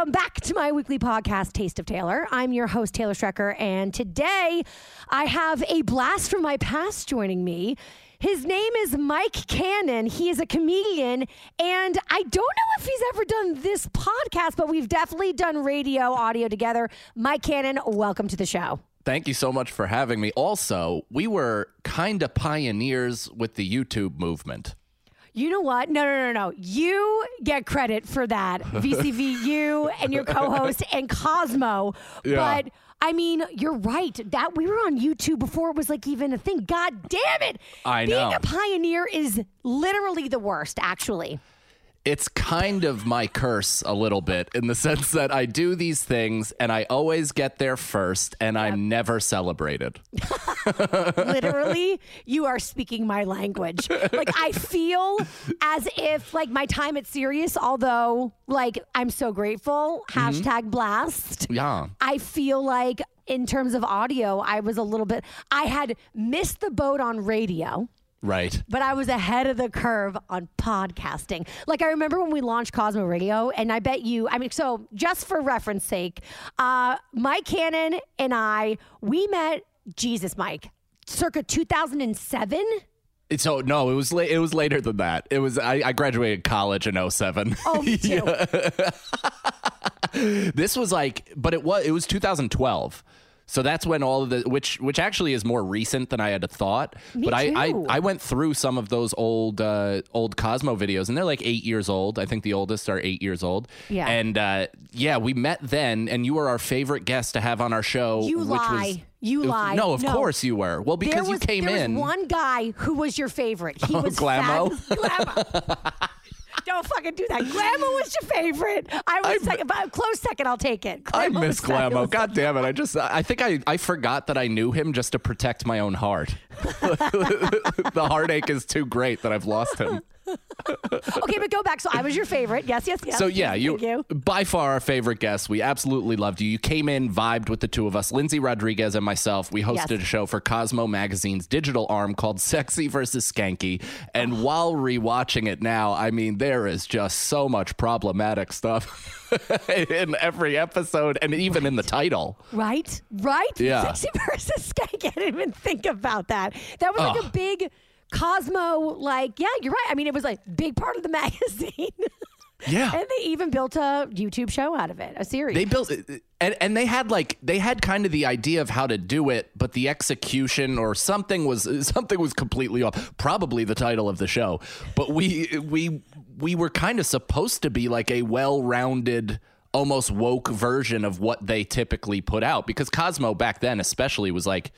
Welcome back to my weekly podcast, Taste of Taylor. I'm your host, Taylor Strecker, and today I have a blast from my past joining me. His name is Mike Cannon. He is a comedian, and I don't know if he's ever done this podcast, but we've definitely done radio audio together. Mike Cannon, welcome to the show. Thank you so much for having me. Also, we were kind of pioneers with the YouTube movement. You know what? No, no, no, no. You get credit for that. VCV, you and your co-host and Cosmo. Yeah. But I mean, you're right. That we were on YouTube before it was like even a thing. God damn it. I Being know. a pioneer is literally the worst, actually. It's kind of my curse a little bit in the sense that I do these things and I always get there first and I'm never celebrated. literally you are speaking my language like i feel as if like my time at Sirius, although like i'm so grateful Mm-hmm. hashtag blast Yeah. i feel like in terms of audio i was a little bit i had missed the boat on radio Right. but I was ahead of the curve on podcasting. Like I remember when we launched Cosmo Radio, and I bet you, I mean, so just for reference sake, uh, Mike Cannon and I, we met, Jesus, Mike, circa 2007. So no, it was la- it was later than that. It was I, I graduated college in 07. Oh, me too. this was like but it was it was 2012 so that's when all of the which which actually is more recent than I had thought. Me but I, I. I went through some of those old uh, old Cosmo videos and they're like eight years old. I think the oldest are eight years old. Yeah. And uh, yeah, we met then and you were our favorite guest to have on our show. You which lie. Was, You lie. No, of No. course you were. Well, because there was, you came there in. was one guy who was your favorite. He Oh, was Glamo? fab- Glamo. Don't fucking do that. Glamo was your favorite. I was I- second, close second. I'll take it. I miss was fabulous. Glamo. God damn it. I just, I think I, I forgot that I knew him just to protect my own heart. the heartache is too great that I've lost him. Okay, but go back. So I was your favorite. Yes, yes, yes. So yeah, you, you. by far our favorite guest. We absolutely loved you. You came in, vibed with the two of us, Lindsay Rodriguez and myself. We hosted Yes. a show for Cosmo Magazine's digital arm called Sexy versus Skanky. And while rewatching it now, I mean, there is just so much problematic stuff in every episode and even in the title. Right, right. Yeah. Sexy versus Skanky. I didn't even think about that. That was like a big Cosmo. Like, yeah, you're right. I mean, it was like big part of the magazine. Yeah. and they even built a YouTube show out of it, a series. They built and and they had like they had kind of the idea of how to do it, but the execution or something was something was completely off. Probably the title of the show, but we we we were kind of supposed to be like a well-rounded almost woke version of what they typically put out because Cosmo back then especially was like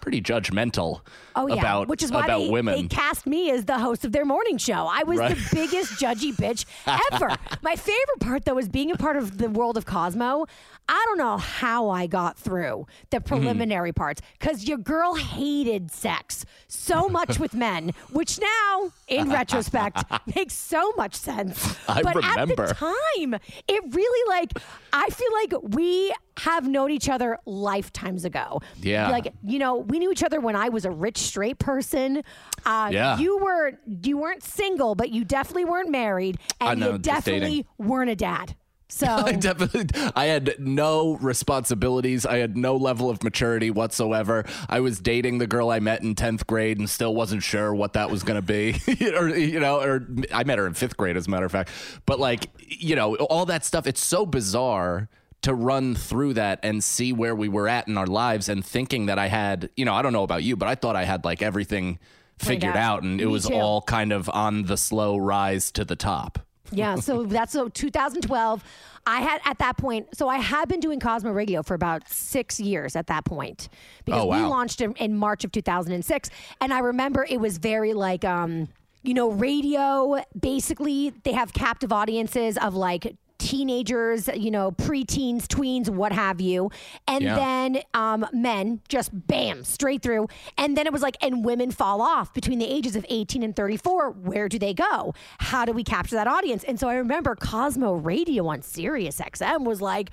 pretty judgmental Oh yeah, about which is why about they, women. they cast me as the host of their morning show. I was Right. the biggest judgy bitch ever. My favorite part though was being a part of the world of Cosmo. I don't know how I got through the Mm-hmm. preliminary parts because your girl hated sex so much with men, which now, in retrospect, makes so much sense. I but at remember. the time, it really like I feel like we have known each other lifetimes ago. Yeah. like you know, we knew each other when I was a rich straight person. Uh, Yeah. You were you weren't single, but you definitely weren't married, and know, you definitely weren't a dad. So I definitely I had no responsibilities. I had no level of maturity whatsoever. I was dating the girl I met in 10th grade and still wasn't sure what that was going to be. or you know, or I met her in 5th grade as a matter of fact. But like, you know, all that stuff it's so bizarre to run through that and see where we were at in our lives and thinking that I had, you know, I don't know about you, but I thought I had like everything figured out. out and it Me was too. all kind of on the slow rise to the top. Yeah, so that's so 2012. I had at that point, so I had been doing Cosmo Radio for about six years at that point because Oh, we launched in, in March of 2006, and I remember it was very like, um, you know, radio. Basically, they have captive audiences of like teenagers, you know, preteens, tweens, what have you, and Yeah. then um, men just bam straight through, and then it was like, and women fall off between the ages of 18 and 34. Where do they go? How do we capture that audience? And so I remember Cosmo Radio on Sirius XM was like,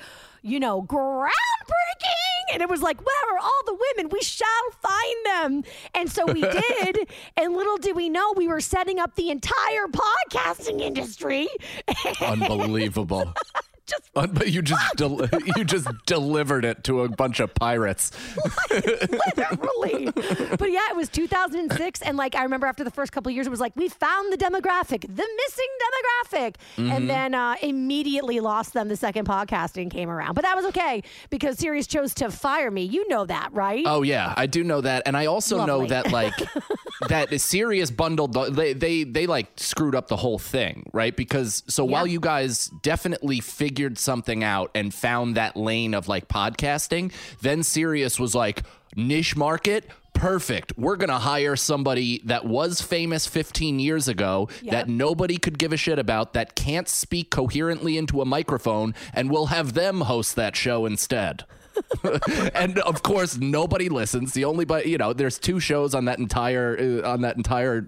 you know, groundbreaking. And it was like, where are all the women? We shall find them. And so we did. and little did we know, we were setting up the entire podcasting industry. Unbelievable. Just But you just del- you just delivered it to a bunch of pirates. literally. but yeah, it was 2006, and like I remember after the first couple of years, it was like we found the demographic, the missing demographic, Mm-hmm. and then uh, immediately lost them the second podcasting came around. But that was okay because Sirius chose to fire me. You know that, right? Oh yeah, I do know that, and I also know that like that Sirius bundled. the- They they they like screwed up the whole thing, right? Because so while you guys definitely figured something out and found that lane of like podcasting, then Sirius was like niche market. Perfect. We're going to hire somebody that was famous 15 years ago that nobody could give a shit about, that can't speak coherently into a microphone, and we'll have them host that show instead. and of course nobody listens the only but you know there's two shows on that entire uh, on that entire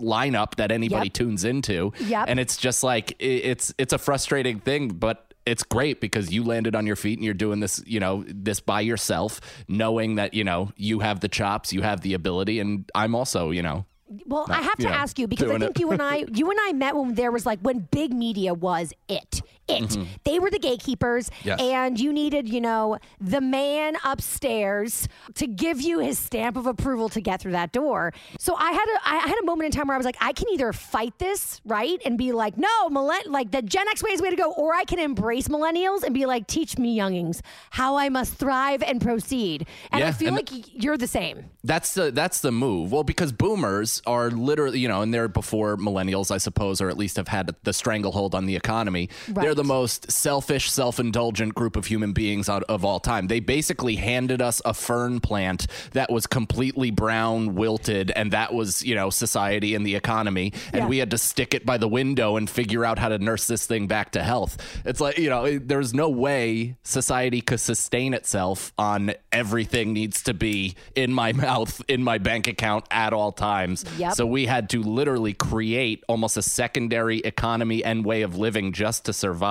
lineup that anybody Yep. tunes into Yep. and it's just like it's it's a frustrating thing but it's great because you landed on your feet and you're doing this you know this by yourself knowing that you know you have the chops you have the ability and i'm also you know Well, I have to ask you because I think it. you and I, you and I met when there was like when big media was it, it. They were the gatekeepers, Mm-hmm. Yes. and you needed, you know, the man upstairs to give you his stamp of approval to get through that door. So I had a, I had a moment in time where I was like, I can either fight this, right, and be like, no, millenn- like the Gen X way is the way to go, or I can embrace millennials and be like, teach me youngings how I must thrive and proceed. And I feel and- like y- you're the same. That's the that's the move. Well, because boomers are literally, you know, and they're before millennials, I suppose, or at least have had the stranglehold on the economy. They're the most selfish, self-indulgent group of human beings out of all time. They basically handed us a fern plant that was completely brown, wilted, and that was, you know, society and the economy, and Yeah. we had to stick it by the window and figure out how to nurse this thing back to health. It's like, you know, there's no way society could sustain itself on everything needs to be in my mouth, in my bank account at all times. Yep. So we had to literally create almost a secondary economy and way of living just to survive.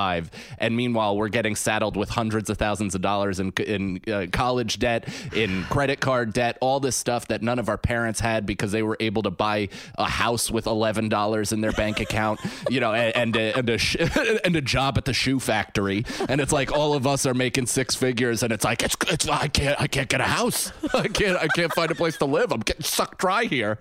And meanwhile, we're getting saddled with hundreds of thousands of dollars in, in uh, college debt, in credit card debt, all this stuff that none of our parents had because they were able to buy a house with eleven dollars in their bank account, you know, and and a, and, a sh- and a job at the shoe factory. And it's like all of us are making six figures, and it's like it's it's I can't I can't get a house. I can't I can't find a place to live. I'm getting sucked dry here.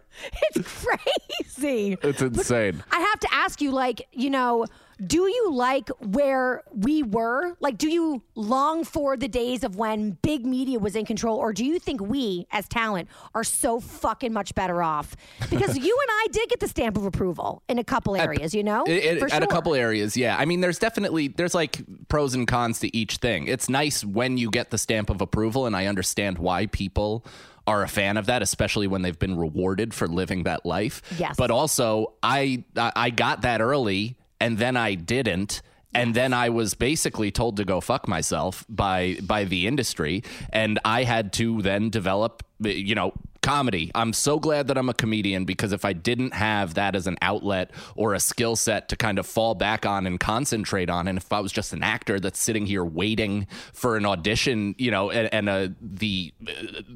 It's crazy. It's insane. I have to ask you, like, you know, do you like where we were? Like, do you long for the days of when big media was in control? Or do you think we, as talent, are so fucking much better off? Because you and I did get the stamp of approval in a couple areas, you know? It- it- at a couple areas, yeah. I mean, there's definitely there's like pros and cons to each thing. It's nice when you get the stamp of approval, and I understand why people are a fan of that, especially when they've been rewarded for living that life. Yes. But also, I I got that early, and then I didn't. And then I was basically told to go fuck myself by by the industry, and I had to then develop, you know, comedy. I'm so glad that I'm a comedian because if I didn't have that as an outlet or a skill set to kind of fall back on and concentrate on, and if I was just an actor that's sitting here waiting for an audition, you know, and, and uh, the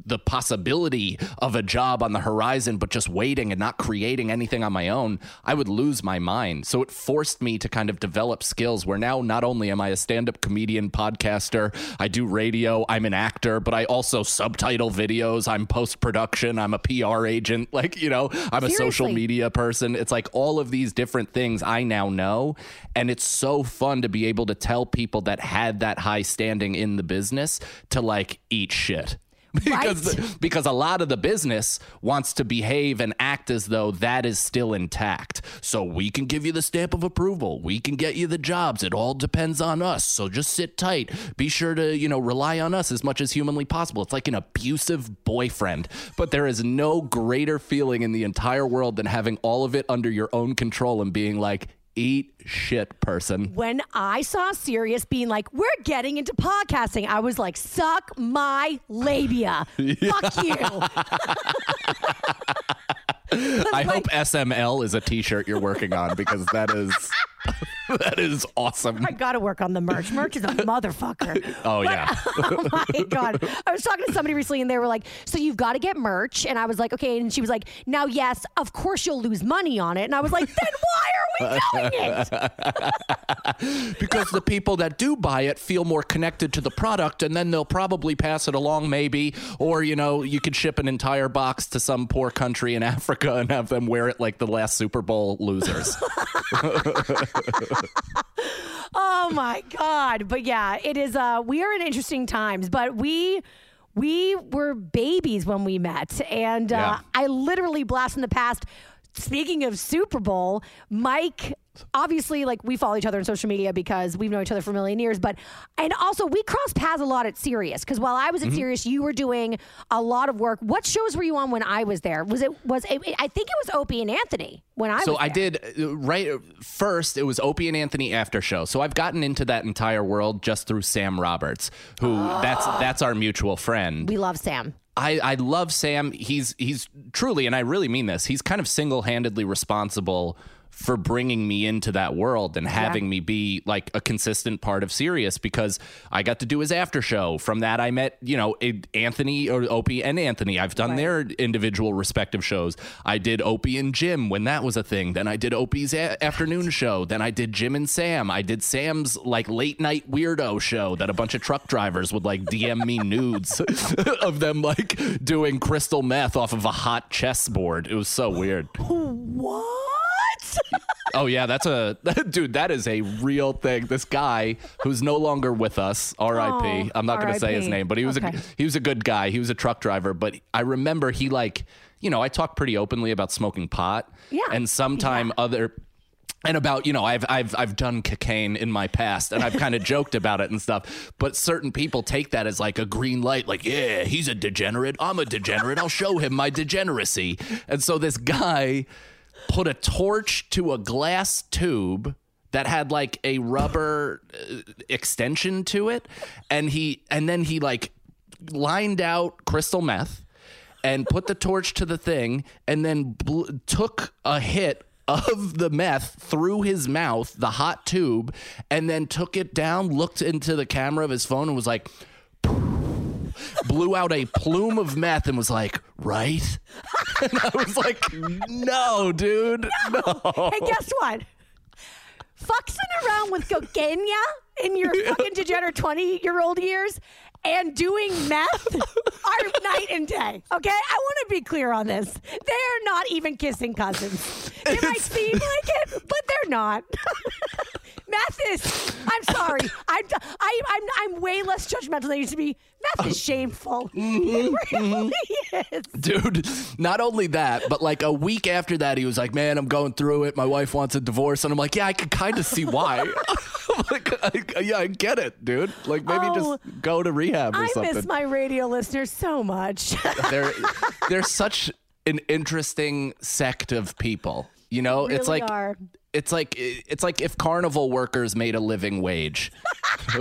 the possibility of a job on the horizon, but just waiting and not creating anything on my own, I would lose my mind. So it forced me to kind of develop skills where now not only am I a stand up comedian, podcaster, I do radio, I'm an actor, but I also subtitle videos, I'm post production, I'm a PR agent, like, you know, I'm a social media person. It's like all of these different things I now know. And it's so fun to be able to tell people that had that high standing in the business to like eat shit. Because, Right. because a lot of the business wants to behave and act as though that is still intact. So we can give you the stamp of approval. We can get you the jobs. It all depends on us. So just sit tight. Be sure to, you know, rely on us as much as humanly possible. It's like an abusive boyfriend. But there is no greater feeling in the entire world than having all of it under your own control and being like, eat shit, person. when I saw Sirius being like, "We're getting into podcasting," I was like, "Suck my labia, fuck you." I hope SML is a t-shirt you're working on because that is that is awesome. I gotta work on the merch. Merch is a motherfucker. Oh But- yeah. oh my god! I was talking to somebody recently, and they were like, "So you've got to get merch," and I was like, "Okay." And she was like, "Now, yes, of course you'll lose money on it," and I was like, "Then why are we doing it?" because the people that do buy it feel more connected to the product and then they'll probably pass it along maybe or you know you could ship an entire box to some poor country in Africa and have them wear it like the last Super Bowl losers. Oh my god! But yeah, it is. Uh, we are in interesting times, but we. We were babies when we met, and uh, Yeah. I literally blast in the past. Speaking of Super Bowl, Mike, obviously, like we follow each other on social media because we've known each other for a million years, but and also we crossed paths a lot at Sirius because while I was Mm-hmm. at Sirius, you were doing a lot of work. What shows were you on when I was there? Was it was it, I think it was Opie and Anthony when I was so I did uh, right first it was Opie and Anthony after show. So I've gotten into that entire world just through Sam Roberts, who that's that's our mutual friend. We love Sam. I, I love Sam. He's he's truly, and I really mean this. He's kind of single handedly responsible for bringing me into that world and having me be like a consistent part of Sirius because I got to do his after show. From that, I met you know Anthony or Opie and Anthony. I've done their individual respective shows. I did Opie and Jim when that was a thing. Then I did Opie's a- afternoon show. Then I did Jim and Sam. I did Sam's like late night weirdo show that a bunch of truck drivers would like DM me nudes of them like doing crystal meth off of a hot chessboard. It was so weird. What? Oh yeah, that's a dude. That is a real thing. This guy who's no longer with us, R.I.P. Oh, I'm not going to say his name, but he was Okay. a he was a good guy. He was a truck driver, but I remember he like you know I talk pretty openly about smoking pot. Yeah. and sometime other. And about you know I've I've I've done cocaine in my past and I've kind of joked about it and stuff, but certain people take that as like a green light, like yeah he's a degenerate, I'm a degenerate, I'll show him my degeneracy, and so this guy put a torch to a glass tube that had like a rubber uh, extension to it and he and then he like lined out crystal meth and put the torch to the thing and then bl- took a hit of the meth through his mouth the hot tube and then took it down looked into the camera of his phone and was like blew out a plume of meth and was like, right? And I was like, no, dude. No. Hey, guess what? Fucksing around with cocaine in your fucking degenerate 20 year old years and doing meth are night and day. Okay? I want to be clear on this. They're not even kissing cousins. They might seem like it, but they're not. meth is, I'm sorry. I'm, I, I'm, I'm way less judgmental than I used to be. Meth is oh. shameful. Mm-hmm, it really mm-hmm. is. Dude, not only that, but like a week after that, he was like, man, I'm going through it. My wife wants a divorce. And I'm like, yeah, I can kind of see why. Like, I, yeah, I get it, dude. Like, maybe Oh, just go to rehab or I something. miss my radio listeners so much. they're they're such an interesting sect of people. You know, it's like are. It's like it's like if carnival workers made a living wage.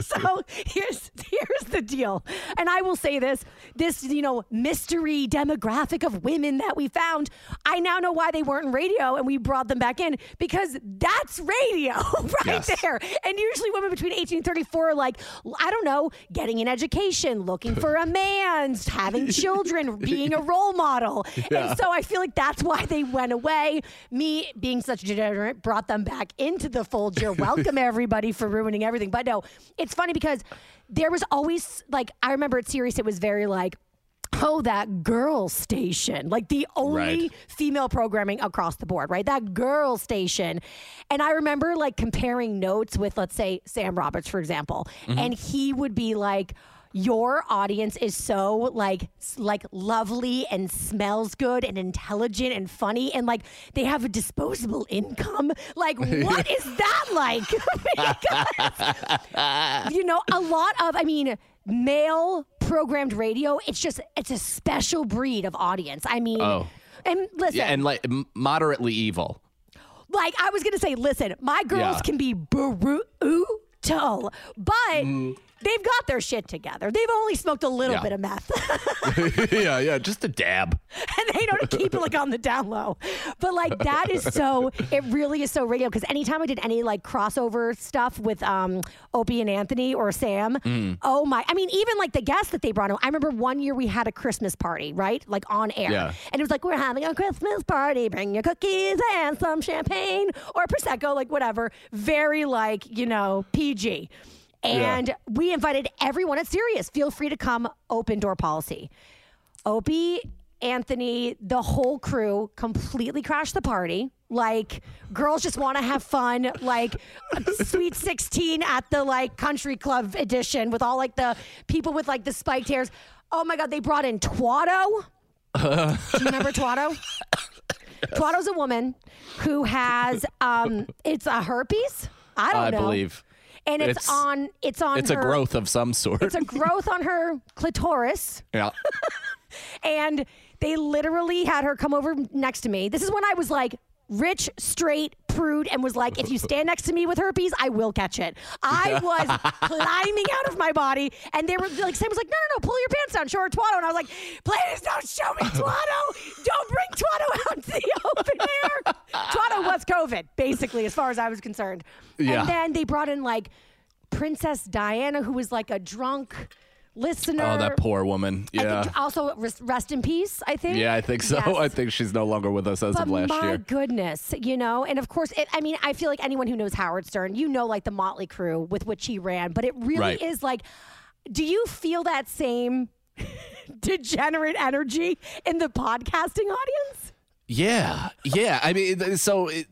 so here's here's the deal and i will say this this you know mystery demographic of women that we found i now know why they weren't in radio and we brought them back in because that's radio right Yes. there and usually women between 18 and 34 are like i don't know getting an education looking for a man having children being a role model Yeah. and so i feel like that's why they went away me being such a degenerate brought them back into the fold you're welcome everybody for ruining everything but no it's funny because there was always like i remember at Sirius it was very like Oh, that girl station, like the only Right. female programming across the board, right? That girl station. And I remember like comparing notes with, let's say, Sam Roberts, for example, mm-hmm. and he would be like, your audience is so like like lovely and smells good and intelligent and funny and like they have a disposable income like what is that like Because, you know a lot of i mean male programmed radio it's just it's a special breed of audience i mean Oh. and listen Yeah, and like moderately evil. like I was gonna say, listen, my girls Yeah. can be brutal, but mm. They've got their shit together. They've only smoked a little Yeah. bit of meth, yeah, yeah, just a dab. and they don't keep it like on the down low. But like that is so, it really is so radio. Because anytime I did any like crossover stuff with um Opie and Anthony or Sam, Mm. oh my, I mean even like the guests that they brought on. I remember one year we had a Christmas party, right, like on air, Yeah. and it was like we're having a Christmas party. Bring your cookies and some champagne or prosecco, like whatever. Very like you know PG. And we invited everyone at Sirius. Feel free to come. Open door policy. Opie, Anthony, the whole crew completely crashed the party. Like girls just want to have fun. Like Sweet 16 at the like country club edition with all like the people with like the spiked hairs. Oh my God, they brought in Twatto. Do you remember Twatto? Twatto's a woman who has um it's a herpes. I don't know. I know. believe. And it's, It's- on it's on It's a growth of some sort. It's a growth on her clitoris yeah. and they literally had her come over next to me. This is when I was like rich, straight, prude, and was like, if you stand next to me with herpes, I will catch it. I was climbing out of my body, and they were like, Sam was like, no, no, no, pull your pants down, show her Twatto. And I was like, please don't show me Twatto. Don't bring Twatto out to the open air. Twatto was COVID, basically, as far as I was concerned. Yeah. And then they brought in like Princess Diana, who was like a drunk listener. Oh, that poor woman. I Yeah. think also rest, rest in peace. I think. Yeah, I think so. Yes. I think she's no longer with us as But of last my year. My goodness, you know, and of course, it, I mean, I feel like anyone who knows Howard Stern, you know, like the Motley Crew with which he ran, but it really Right. is like, do you feel that same degenerate energy in the podcasting audience? Yeah, yeah. I mean, so it,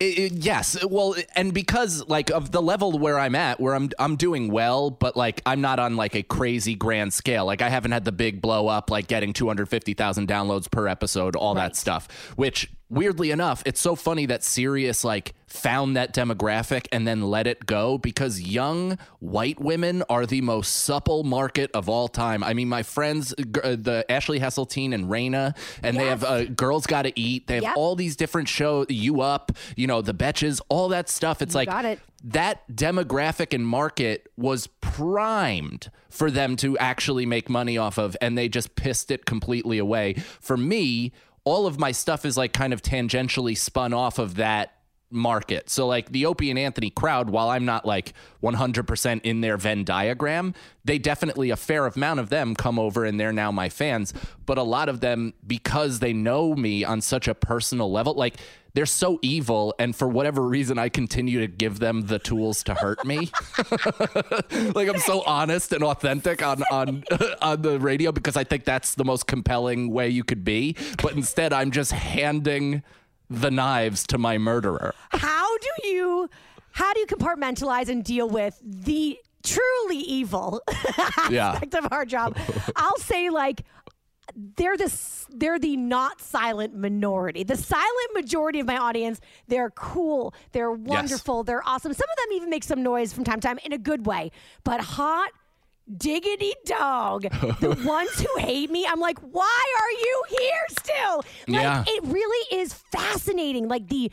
it, it- yes. Well, and because like of the level where I'm at, where I'm I'm doing well, but like I'm not on like a crazy grand scale. Like I haven't had the big blow up, like getting 250,000 downloads per episode, all that stuff. Which weirdly enough, it's so funny that Sirius like found that demographic and then let it go because young white women are the most supple market of all time. I mean, my friends, uh, the Ashley Hesseltine and Rayna, and they have uh, Girls Gotta Eat. They have Yep. all these different shows, You Up, you know, The Betches, all that stuff. It's like got it. that demographic and market was primed for them to actually make money off of, and they just pissed it completely away. For me, all of my stuff is like kind of tangentially spun off of that market. So like the Opie and Anthony crowd, while I'm not like 100% in their Venn diagram, they definitely a fair amount of them come over and they're now my fans, but a lot of them because they know me on such a personal level, like they're so evil and for whatever reason I continue to give them the tools to hurt me. like I'm so honest and authentic on on on the radio because I think that's the most compelling way you could be, but instead I'm just handing the knives to my murderer. How do you, how do you compartmentalize and deal with the truly evil Yeah. aspect of our job? I'll say like they're the they're the not silent minority. The silent majority of my audience, they're cool, they're wonderful, they're awesome. Some of them even make some noise from time to time in a good way. But hot diggity dog. the ones who hate me, I'm like, why are you here still? Like, Yeah. it really is fascinating. Like the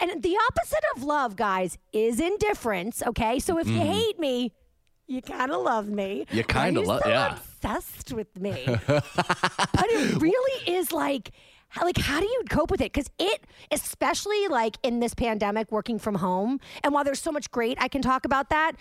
and the opposite of love, guys, is indifference. Okay, so if you hate me, you kind of love me. Mm. You kinda love, lo- so yeah. obsessed with me. but it really is like like how do you cope with it because it especially like in this pandemic working from home and while there's so much great i can talk about that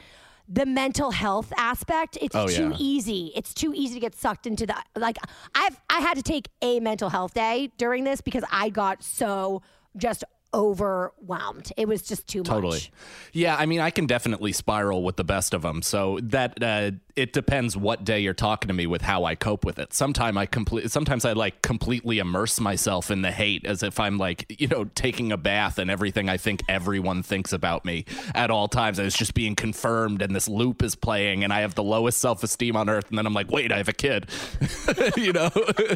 the mental health aspect it's Oh, too yeah. easy it's too easy to get sucked into the like i've i had to take a mental health day during this because i got so just overwhelmed it was just too Totally. much Totally. Yeah, I mean, I can definitely spiral with the best of them. So that uh, it depends what day you're talking to me with how I cope with it. Sometimes I complete. Sometimes I like completely immerse myself in the hate as if I'm like you know taking a bath and everything I think everyone thinks about me at all times. I was just being confirmed, and this loop is playing, and I have the lowest self esteem on earth. And then I'm like, wait, I have a kid, you know.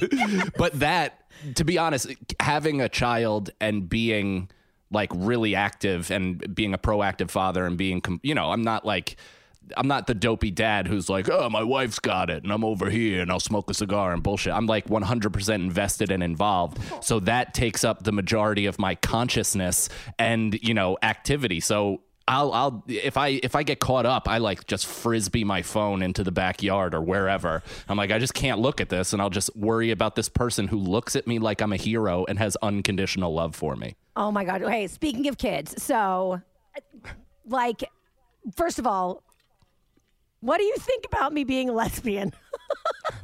but that, to be honest, having a child and being like really active and being a proactive father and being you know i'm not like i'm not the dopey dad who's like oh my wife's got it and i'm over here and i'll smoke a cigar and bullshit. I'm like 100% invested and involved. So that takes up the majority of my consciousness and you know activity. So I'll, I'll, if I, if I get caught up, I like just frisbee my phone into the backyard or wherever. I'm like, I just can't look at this, and I'll just worry about this person who looks at me like I'm a hero and has unconditional love for me. Oh my God. Hey, speaking of kids, so like, first of all, what do you think about me being a lesbian?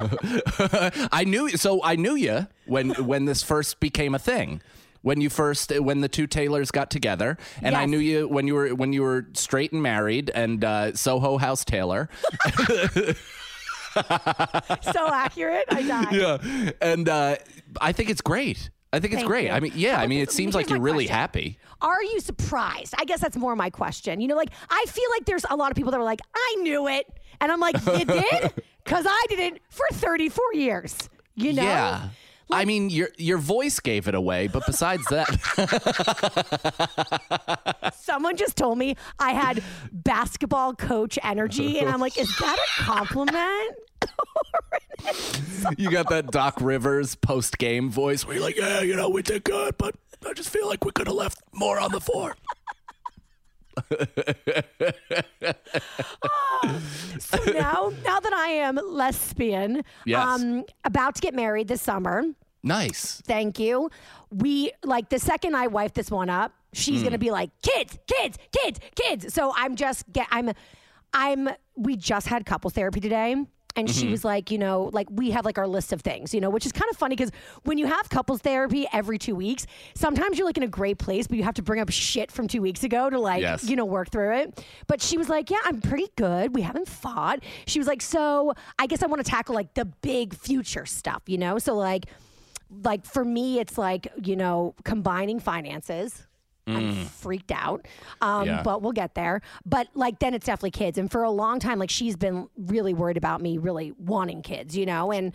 I knew so I knew you when when this first became a thing. When you first when the two Taylors got together, and I knew you when you were when you were straight and married and uh, Soho House Taylor. so accurate. I died. yeah, and uh, I think it's great. I think it's Thank great. you. I mean, yeah, I mean, it seems like you're really question. happy. Are you surprised? I guess that's more my question. You know, like I feel like there's a lot of people that were like, I knew it. And I'm like, you did? Because I did it for 34 years. You know? Yeah. I mean, your your voice gave it away, but besides that, Someone just told me I had basketball coach energy. And I'm like, is that a compliment? you got that Doc Rivers post game voice where you're like, yeah, you know, we did good, but I just feel like we could have left more on the floor. So now, now that I am lesbian, Yes. um, about to get married this summer, Nice. Thank you. We like the second I wife this one up, she's Hmm. gonna be like, kids, kids, kids, kids. So I'm just get I'm I'm we just had couples therapy today. And she Mm-hmm. was like, you know, like we have like our list of things, you know, which is kind of funny because when you have couples therapy every two weeks, sometimes you're like in a great place, but you have to bring up shit from two weeks ago to like, Yes. you know, work through it. But she was like, yeah, I'm pretty good. We haven't fought. She was like, so I guess I want to tackle like the big future stuff, you know? So like, like for me, it's like you know combining finances. I'm freaked out, um, Yeah. but we'll get there. But like then it's definitely kids, and for a long time, like she's been really worried about me really wanting kids, you know. And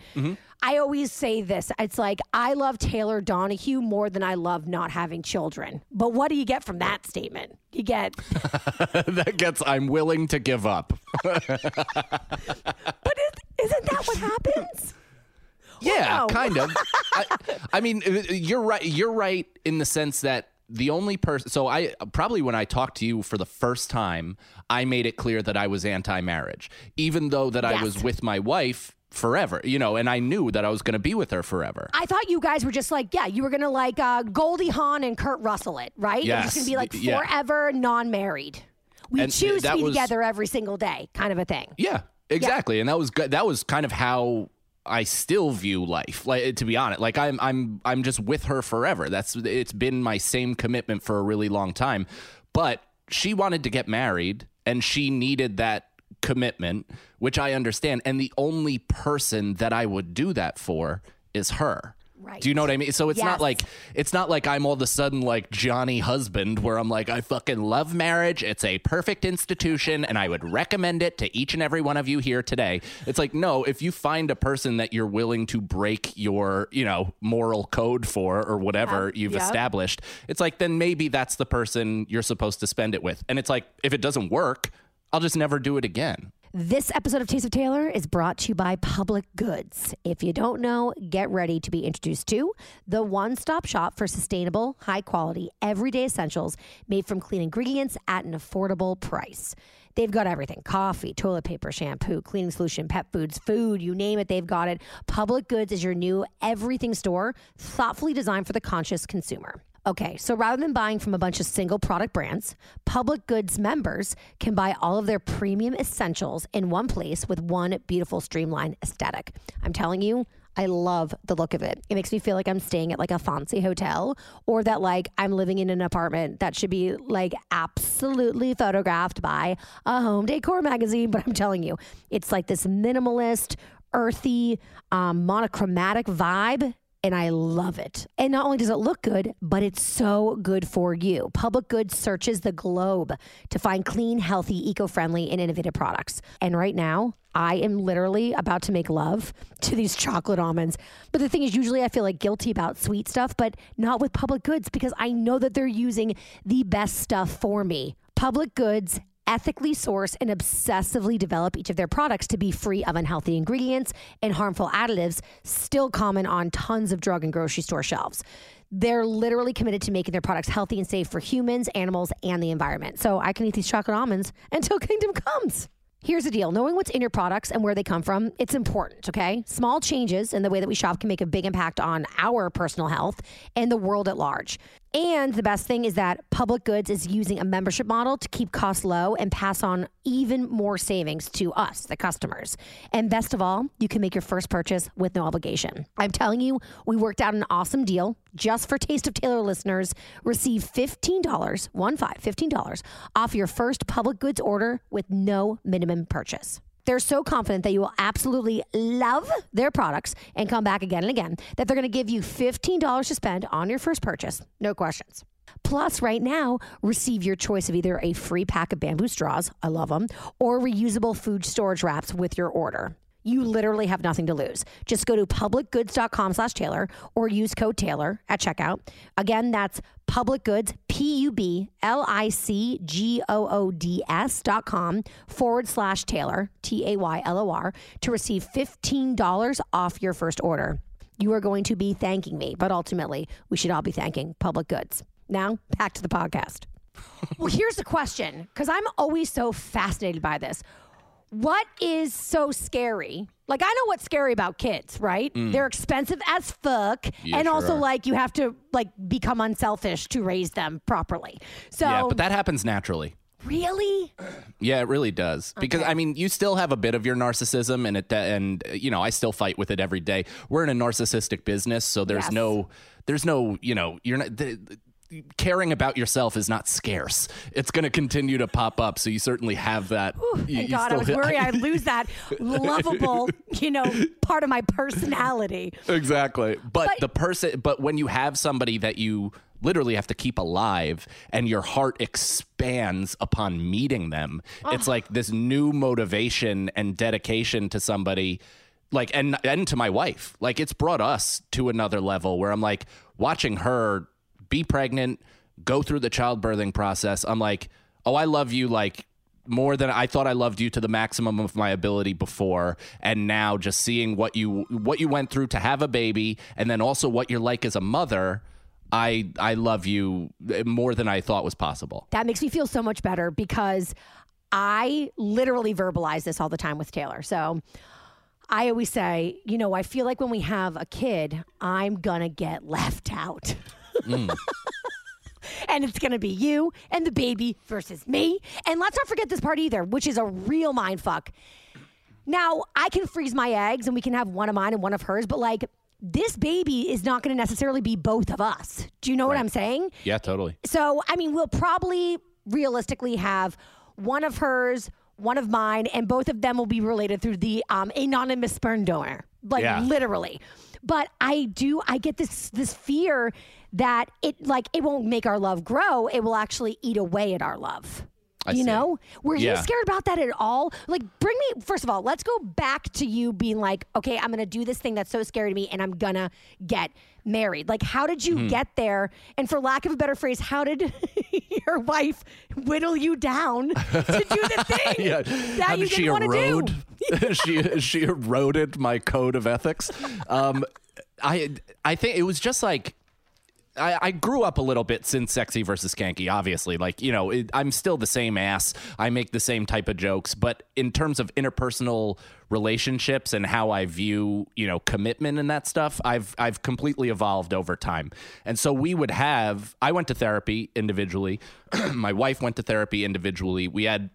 I always say this: it's like I love Taylor Donahue more than I love not having children. But what do you get from that statement? You get, that gets I'm willing to give up. but is, isn't that what happens? Yeah, no. kind of. I, I mean, uh, you're right. You're right in the sense that the only person. So I probably when I talked to you for the first time, I made it clear that I was anti-marriage, even though that I was with my wife forever. You know, and I knew that I was going to be with her forever. I thought you guys were just like, yeah, you were gonna like uh, Goldie Hawn and Kurt Russell it, right? It was just gonna be like Yeah. forever non-married. We And choose to be was- together every single day, kind of a thing. Yeah, exactly. And that was good. That was kind of how I still view life. Like to be honest, like I'm I'm I'm just with her forever. That's it's been my same commitment for a really long time. But she wanted to get married and she needed that commitment, which I understand. And the only person that I would do that for is her. Right. Do you know what I mean? So it's Yes. not like it's not like I'm all of a sudden like Johnny husband where I'm like I fucking love marriage. It's a perfect institution and I would recommend it to each and every one of you here today. It's like no, if you find a person that you're willing to break your, you know, moral code for or whatever Yep, you've established, it's like then maybe that's the person you're supposed to spend it with. And it's like if it doesn't work, I'll just never do it again. This episode of Taste of Taylor is brought to you by Public Goods. If you don't know, get ready to be introduced to the one stop shop for sustainable, high quality, everyday essentials made from clean ingredients at an affordable price. They've got everything coffee, toilet paper, shampoo, cleaning solution, pet foods, food, you name it, they've got it. Public Goods is your new everything store, thoughtfully designed for the conscious consumer. Okay, so rather than buying from a bunch of single product brands, Public Goods members can buy all of their premium essentials in one place with one beautiful streamlined aesthetic. I'm telling you, I love the look of it. It makes me feel like I'm staying at like a fancy hotel or that like I'm living in an apartment that should be like absolutely photographed by a home decor magazine. But I'm telling you, it's like this minimalist, earthy, um, monochromatic vibe and I love it. And not only does it look good, but it's so good for you. Public Goods searches the globe to find clean, healthy, eco friendly, and innovative products. And right now, I am literally about to make love to these chocolate almonds. But the thing is, usually I feel like guilty about sweet stuff, but not with Public Goods because I know that they're using the best stuff for me. Public Goods ethically source and obsessively develop each of their products to be free of unhealthy ingredients and harmful additives still common on tons of drug and grocery store shelves. They're literally committed to making their products healthy and safe for humans, animals, and the environment. So I can eat these chocolate almonds until kingdom comes. Here's the deal knowing what's in your products and where they come from, it's important, okay? Small changes in the way that we shop can make a big impact on our personal health and the world at large. And the best thing is that Public Goods is using a membership model to keep costs low and pass on even more savings to us, the customers. And best of all, you can make your first purchase with no obligation. I'm telling you, we worked out an awesome deal just for Taste of Taylor listeners. Receive $15, one five, $15 off your first Public Goods order with no minimum purchase. They're so confident that you will absolutely love their products and come back again and again that they're going to give you $15 to spend on your first purchase. No questions. Plus, right now, receive your choice of either a free pack of bamboo straws, I love them, or reusable food storage wraps with your order. You literally have nothing to lose. Just go to publicgoods.com slash Taylor or use code Taylor at checkout. Again, that's public goods, P U B L I C G O O D S dot com forward slash Taylor, T A Y L O R, to receive $15 off your first order. You are going to be thanking me, but ultimately, we should all be thanking public goods. Now, back to the podcast. well, here's the question because I'm always so fascinated by this. What is so scary? Like, I know what's scary about kids, right? Mm. They're expensive as fuck. Yeah, and also, sure. like, you have to, like, become unselfish to raise them properly. So, Yeah, but that happens naturally. really? Yeah, it really does. Because I mean, you still have a bit of your narcissism, and it and you know, I still fight with it every day. We're in a narcissistic business, so there's Yes. no, there's no, you know, you're not. The, Caring about yourself is not scarce. It's going to continue to pop up. So you certainly have that. you- Thank you God, I was worried I'd lose that lovable, you know, part of my personality. exactly. But, But- the person, but when you have somebody that you literally have to keep alive and your heart expands upon meeting them, it's ah. like this new motivation and dedication to somebody. Like and and to my wife, like it's brought us to another level where I'm like watching her be pregnant, go through the childbirthing process. I'm like, oh, I love you like more than I thought I loved you to the maximum of my ability before and now just seeing what you what you went through to have a baby and then also what you're like as a mother I I love you more than I thought was possible. That makes me feel so much better because I literally verbalize this all the time with Taylor. So I always say, you know, I feel like when we have a kid, I'm going to get left out. and it's going to be you and the baby versus me. And let's not forget this part either, which is a real mind fuck. Now, I can freeze my eggs and we can have one of mine and one of hers, but like this baby is not going to necessarily be both of us. Do you know what I'm saying? Yeah, totally. So, I mean, we'll probably realistically have one of hers, one of mine, and both of them will be related through the um, anonymous sperm donor, like Yeah. literally. But I do, I get this this fear that it like it won't make our love grow. It will actually eat away at our love. I you see. know, were you scared about that at all? Like, bring me first of all. Let's go back to you being like, okay, I'm gonna do this thing that's so scary to me, and I'm gonna get married. Like, how did you Mm-hmm. get there? And for lack of a better phrase, how did your wife whittle you down to do the thing yeah. that you did didn't want to do? she she eroded my code of ethics. Um, I I think it was just like. I, I grew up a little bit since Sexy versus Skanky, obviously. Like, you know, it, I'm still the same ass. I make the same type of jokes. But in terms of interpersonal relationships and how I view, you know, commitment and that stuff, I've I've completely evolved over time. And so we would have I went to therapy individually. My wife went to therapy individually. We had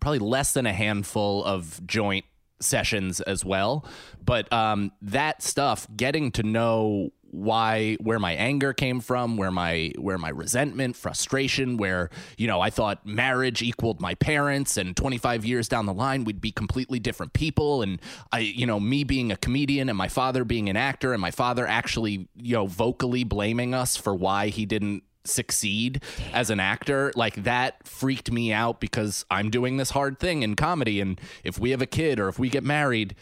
probably less than a handful of joint sessions as well. But um, that stuff, getting to know why where my anger came from where my where my resentment frustration where you know i thought marriage equaled my parents and 25 years down the line we'd be completely different people. And i you know me being a comedian and my father being an actor and my father actually you know vocally blaming us for why he didn't succeed as an actor like that freaked me out because I'm doing this hard thing in comedy. And if we have a kid or if we get married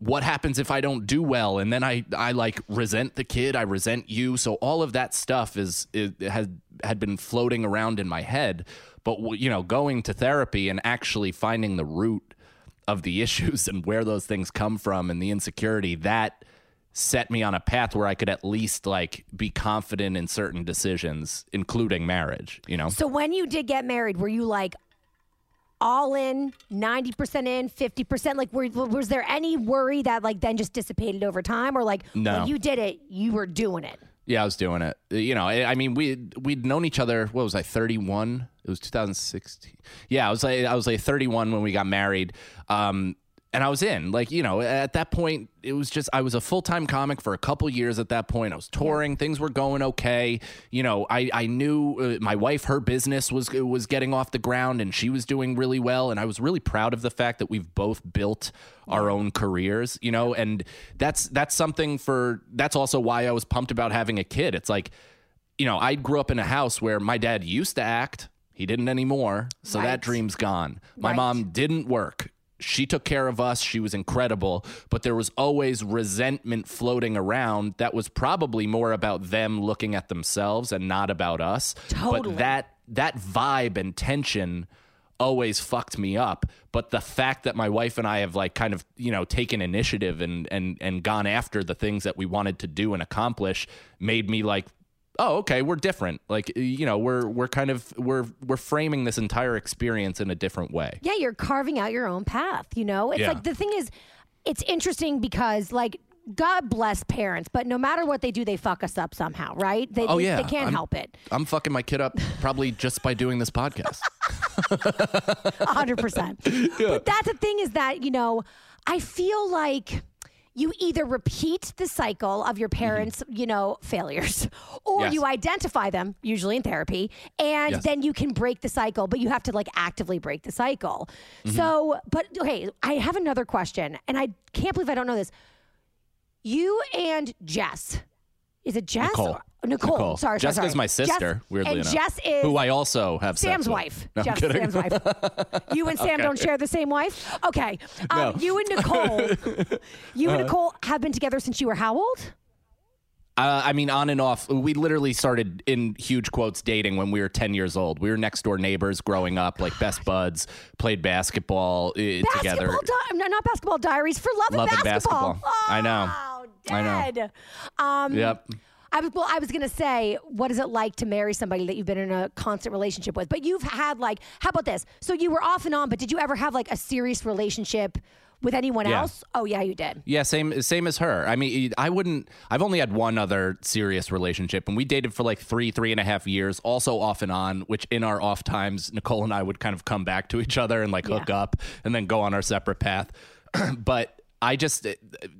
what happens if I don't do well? And then I I like resent the kid I resent you. So all of that stuff is it has had been floating around in my head. But you know going to therapy and actually finding the root of the issues and where those things come from and the insecurity that set me on a path where I could at least like be confident in certain decisions, including marriage, you know? So when you did get married, were you like all in, 90% in, 50%? Like, were, was there any worry that like then just dissipated over time? Or like No. when you did it, you were doing it? Yeah, I was doing it. You know, I I mean, we we'd known each other. What was I? Thirty one. It was 2016. Yeah, I was like I was like 31 when we got married. Um, and I was in like you know at that point it was just I was a full time comic for a couple years at that point. I was touring, things were going okay. You know, I I knew uh, my wife her business was was getting off the ground and she was doing really well, and I was really proud of the fact that we've both built our own careers. You know, and that's that's something for that's also why I was pumped about having a kid. It's like you know, I grew up in a house where my dad used to act. He didn't anymore. So Right. that dream's gone. My Right. mom didn't work. She took care of us. She was incredible. But there was always resentment floating around that was probably more about them looking at themselves and not about us. Totally. But that that vibe and tension always fucked me up but the fact that my wife and I have like kind of you know taken initiative and and and gone after the things that we wanted to do and accomplish made me like oh okay we're different like you know we're we're kind of we're we're framing this entire experience in a different way Yeah, you're carving out your own path, you know? It's Yeah. like the thing is, it's interesting because, like, God bless parents, but no matter what they do, they fuck us up somehow, right? They, oh yeah They can't I'm- help it. i'm fucking my kid up probably just by doing this podcast hundred percent. But that's the thing is that you know, I feel like you either repeat the cycle of your parents, you know, failures, or Mm-hmm. Yes. you identify them, usually in therapy, and Yes. then you can break the cycle. But you have to like actively break the cycle. Mm-hmm. So, but okay, I have another question, and I can't believe I don't know this. You and Jess. Is it Jess? Nicole. Nicole. Nicole. Sorry, sorry, Jessica's sorry. my sister, Jess- weirdly and enough. Jess is who I also have sex Sam's with. wife. No, I'm kidding. Sam's wife. You and Sam don't share the same wife? Okay. Um, No. Uh-huh. You and Nicole. you and Nicole have been together since you were how old? Uh, I mean, on and off. We literally started in huge quotes dating when we were 10 years old. We were next door neighbors growing up, like best buds, played basketball uh, together. Basketball di- no, not basketball diaries for love, Love and basketball. I know. Oh, I know. Um, Yep. I was well. I was gonna say, what is it like to marry somebody that you've been in a constant relationship with? But you've had like, how about this? So you were off and on, but did you ever have like a serious relationship with anyone Yeah. else? Oh yeah, you did. Yeah, same same as her. I mean, I wouldn't. I've only had one other serious relationship, and we dated for like three, three and a half years, also off and on. Which in our off times, Nicole and I would kind of come back to each other and like hook up, and then go on our separate path. but I just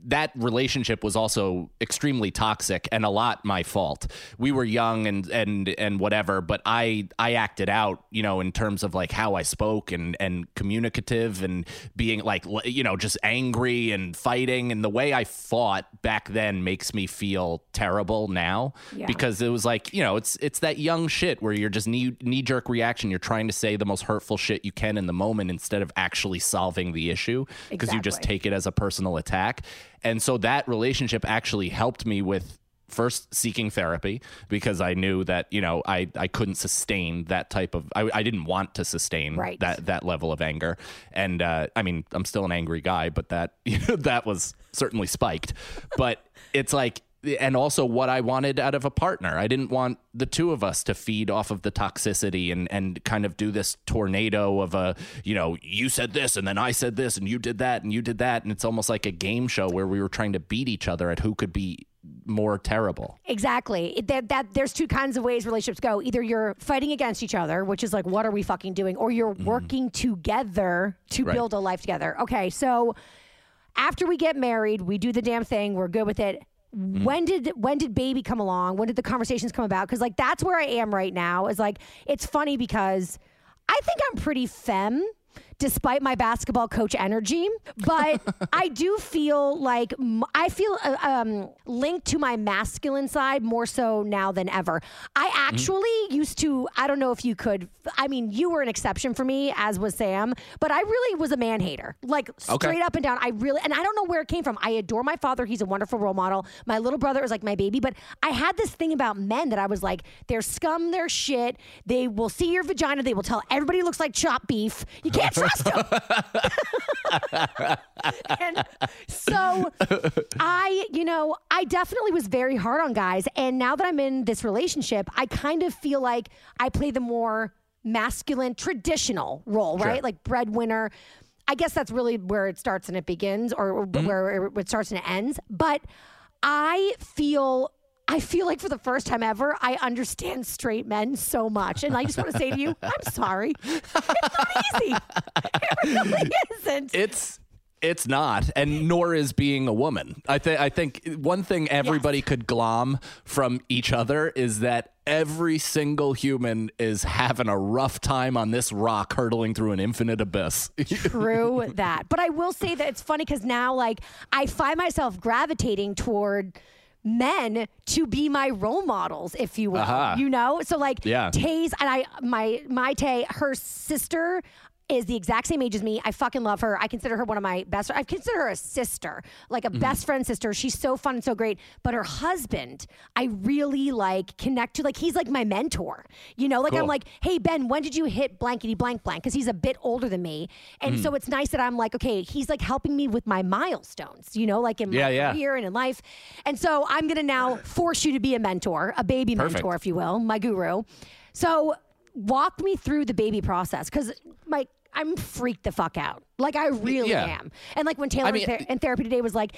that relationship was also extremely toxic and a lot my fault. We were young and and and whatever, but I I acted out, you know, in terms of like how I spoke and and communicative and being like you know just angry and fighting and the way I fought back then makes me feel terrible now Yeah. because it was like you know it's it's that young shit where you're just knee knee jerk reaction. You're trying to say the most hurtful shit you can in the moment instead of actually solving the issue because you just take it as a personal attack. And so that relationship actually helped me with first seeking therapy because I knew that you know I I couldn't sustain that type of I, I didn't want to sustain Right. that that level of anger and uh, I mean I'm still an angry guy but that that was certainly spiked but it's like and also what I wanted out of a partner. I didn't want the two of us to feed off of the toxicity and and kind of do this tornado of a, you know, you said this and then I said this and you did that and you did that and it's almost like a game show where we were trying to beat each other at who could be more terrible. Exactly. It- That, that there's two kinds of ways relationships go. Either you're fighting against each other, which is like, what are we fucking doing, or you're mm-hmm. working together to Right. build a life together. Okay, so after we get married, we do the damn thing. We're good with it. Mm-hmm. When did when did baby come along? When did the conversations come about? Because like that's where I am right now. Is like it's funny because I think I'm pretty femme despite my basketball coach energy. But I do feel like I feel uh, um, linked to my masculine side more so now than ever. I actually used to, I don't know if you could, I mean, you were an exception for me, as was Sam, but I really was a man hater. Like straight Okay. up and down. I really, and I don't know where it came from. I adore my father. He's a wonderful role model. My little brother is like my baby, but I had this thing about men that I was like, they're scum, they're shit. They will see your vagina. They will tell everybody looks like chopped beef. You can't trust and so I, you know, I definitely was very hard on guys. And now that I'm in this relationship, I kind of feel like I play the more masculine, traditional role, right? Like breadwinner. I guess that's really where it starts and it begins, or mm-hmm. where it starts and it ends. But I feel. I feel like for the first time ever, I understand straight men so much. And I just want to say to you, I'm sorry. It's not easy. It really isn't. It's it's not, and nor is being a woman. I think I think one thing everybody could glom from each other is that every single human is having a rough time on this rock hurtling through an infinite abyss. True that. But I will say that it's funny because now, like, I find myself gravitating toward men to be my role models, if you will. Aha. You know? So like Yeah. Tay's and I my my Tay, her sister is the exact same age as me. I fucking love her. I consider her one of my best. I consider her a sister, like a best friend sister. She's so fun and so great. But her husband, I really like connect to. Like he's like my mentor. You know, like I'm like, hey Ben, when did you hit blankety blank blank? Because he's a bit older than me, and Mm. so it's nice that I'm like, okay, he's like helping me with my milestones. You know, like in Yeah, my yeah. career and in life. And so I'm gonna now force you to be a mentor, a baby Perfect. mentor, if you will, my guru. So walk me through the baby process because my I'm freaked the fuck out. Like I really Yeah. am. And like when Taylor I mean- in, ther- in therapy today was like,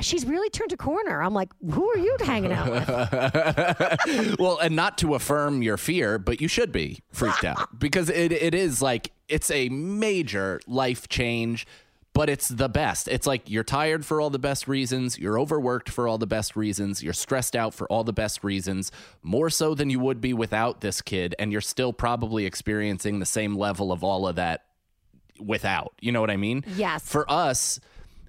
she's really turned a corner. I'm like, who are you hanging out with? well, and not to affirm your fear, but you should be freaked out because it, it is like it's a major life change, but it's the best. It's like you're tired for all the best reasons, you're overworked for all the best reasons, you're stressed out for all the best reasons, more so than you would be without this kid, and you're still probably experiencing the same level of all of that without. You know what I mean? Yes. For us,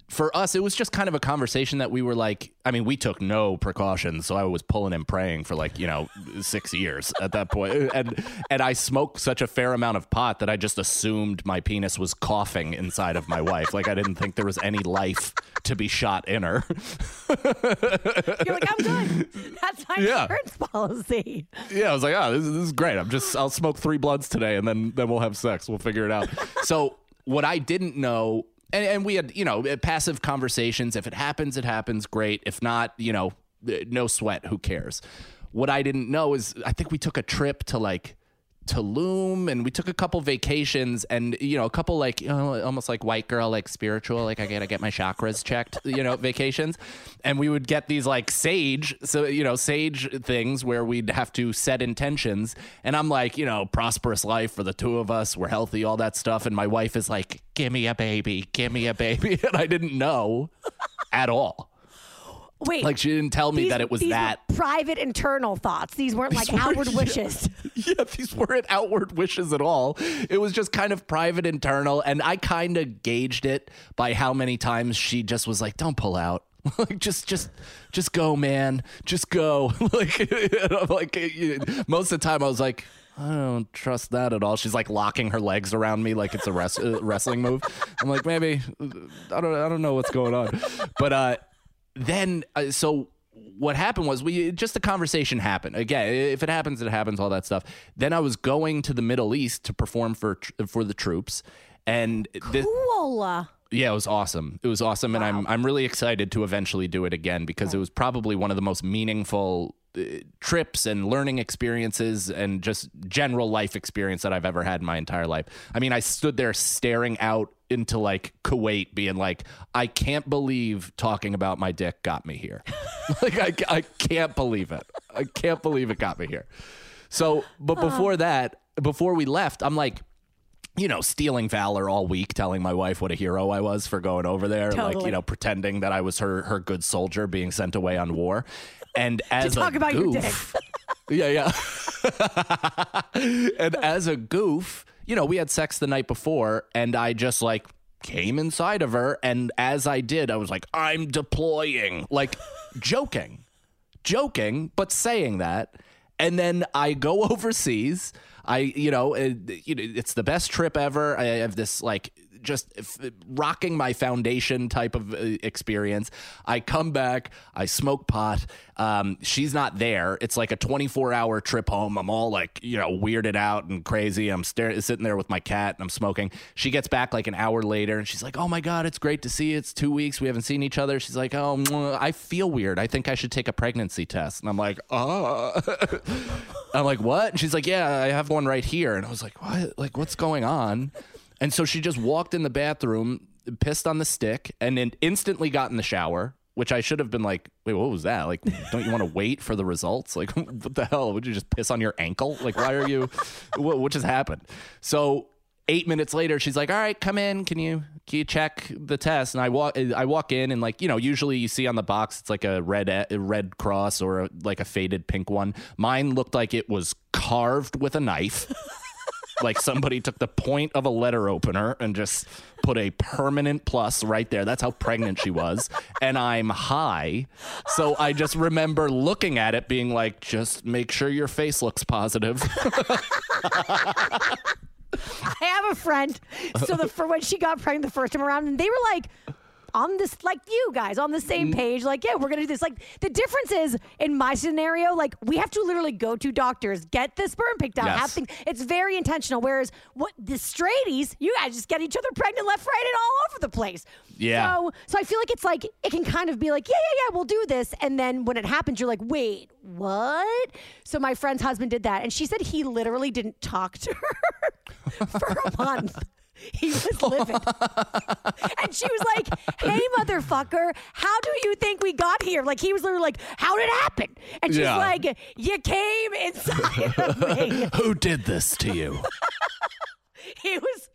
for us, it was just kind of a conversation that we were like, I mean, we took no precautions. So I was pulling and praying for like, you know, six years at that point. And, and I smoked such a fair amount of pot that I just assumed my penis was coughing inside of my wife. Like I didn't think there was any life to be shot in her. You're like, I'm good. That's my Yeah. insurance policy. yeah, I was like, oh, this, is- this is great. I'm just, I'll smoke three bloods today, and then then we'll have sex. We'll figure it out. so what I didn't know, and, and we had, you know, passive conversations. If it happens, it happens. Great. If not, you know, eh, no sweat. Who cares? What I didn't know is, I think we took a trip to like Tulum and we took a couple vacations and you know a couple like you know, almost like white girl like spiritual like I gotta get my chakras checked you know vacations. And we would get these like sage so you know sage things where we'd have to set intentions. And I'm like you know prosperous life for the two of us we're healthy all that stuff. And my wife is like give me a baby give me a baby. And I didn't know at all Wait. like she didn't tell me these- that it was these were that private internal thoughts. These weren't like weren't- outward yeah. wishes. yeah, these weren't outward wishes at all. It was just kind of private, internal, and I kind of gauged it by how many times she just was like, "Don't pull out." like just just just go man just go like like most of the time i was like i don't trust that at all she's like locking her legs around me like it's a res- uh, wrestling move i'm like maybe i don't i don't know what's going on but uh then uh, so what happened was we just a conversation happened again if it happens it happens all that stuff then i was going to the middle east to perform for for the troops and thi- Cool. yeah, it was awesome. It was awesome, and I'm I'm really excited to eventually do it again because it was probably one of the most meaningful uh, trips and learning experiences and just general life experience that I've ever had in my entire life. I mean, I stood there staring out into like Kuwait, being like, I can't believe talking about my dick got me here. like I I can't believe it. I can't believe it got me here. So, but before that, before we left, I'm like you know, stealing valor all week, telling my wife what a hero I was for going over there, like you know, pretending that I was her her good soldier being sent away on war. And as talk a about your goof, yeah, yeah. and as a goof, you know, we had sex the night before, and I just like came inside of her, and as I did, I was like, "I'm deploying," like joking, joking, but saying that. And then I go overseas. I, you know, it, it's the best trip ever. I have this like just rocking my foundation type of uh, experience. I come back, I smoke pot. Um, she's not there. It's like a 24 hour trip home. I'm all like, you know, weirded out and crazy. I'm sitting there with my cat and I'm smoking. She gets back like an hour later and she's like, oh my God, it's great to see you. It's two weeks. We haven't seen each other. She's like, oh, I feel weird. I think I should take a pregnancy test. And I'm like, oh. I'm like, what? And she's like, yeah, I have one right here. And I was like, what? Like, what's going on? And so she just walked in the bathroom, pissed on the stick, and then instantly got in the shower. Which I should have been like, wait, what was that? Like, don't you want to wait for the results? Like, what the hell? Would you just piss on your ankle? Like, why are you? What, what just happened? So eight minutes later, she's like, "All right, come in. Can you can you check the test?" And I walk I walk in, and like you know, usually you see on the box it's like a red a red cross or a, like a faded pink one. Mine looked like it was carved with a knife. like somebody took the point of a letter opener and just put a permanent plus right there. That's how pregnant she was. And I'm high. So I just remember looking at it being like, just make sure your face looks positive. I have a friend. So the for when she got pregnant the first time around, and they were like on this like you guys on the Mm. same page like yeah we're gonna do this like the difference is in my scenario like we have to literally go to doctors get the sperm picked out Yes. have things it's very intentional whereas what the straighties you guys just get each other pregnant left right and all over the place Yeah. so so I feel like it's like it can kind of be like yeah yeah yeah we'll do this and then when it happens you're like wait what so my friend's husband did that and she said he literally didn't talk to her for a month. He was livid. and she was like, hey, motherfucker, how do you think we got here? Like, he was literally like, how did it happen? And she's Yeah. like, you came inside of me. Who did this to you? he was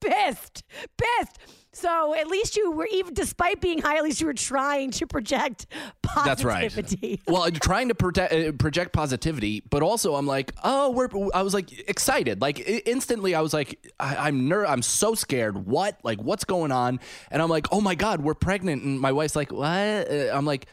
pissed, pissed. So at least you were, even despite being high, at least you were trying to project positivity. That's right. Well, trying to project, uh, project positivity, but also I'm like, oh, we're. I was like excited, like instantly. I was like, I, I'm ner- I'm so scared. What? Like, what's going on? And I'm like, oh my god, we're pregnant. And my wife's like, what? Uh, I'm like.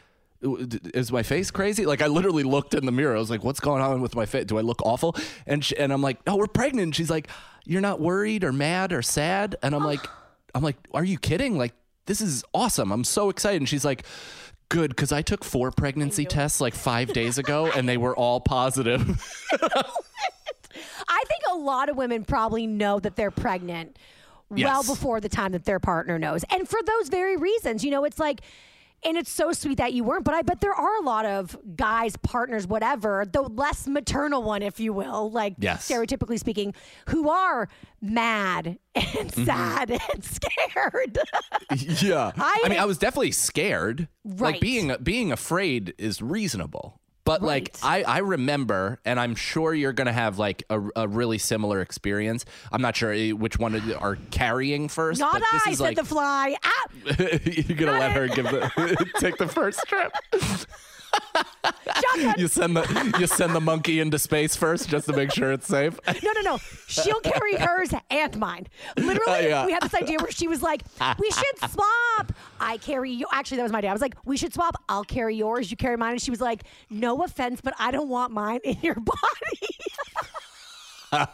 Is my face crazy? Like I literally looked in the mirror. I was like, "What's going on with my face? Do I look awful?" And she, and I'm like, "No, we're pregnant." And she's like, "You're not worried or mad or sad?" And I'm like, "I'm like, are you kidding? Like this is awesome. I'm so excited." And she's like, Good, because I took four pregnancy tests like five days ago and they were all positive. I think a lot of women probably know that they're pregnant well Yes. before the time that their partner knows. And for those very reasons, you know, it's like And it's so sweet that you weren't, but I bet there are a lot of guys, partners, whatever, the less maternal one, if you will, like Yes. stereotypically speaking, who are mad and Mm-hmm. sad and scared. yeah. I- I, mean, I was definitely scared. Right. Like being being afraid is reasonable. But like I, I remember, and I'm sure you're gonna have like a, a really similar experience. I'm not sure eh, which one of you are carrying first. Not but this I, said like, the fly. Ah, you're gonna let her give the take the first trip. shotgun. You send the you send the monkey into space first just to make sure it's safe. No, no, no. She'll carry hers and mine. Literally, Uh, yeah. we had this idea where she was like, "We should swap." I carry you. Actually, that was my day. I was like, "We should swap. I'll carry yours. You carry mine." And she was like, "No offense, but I don't want mine in your body." And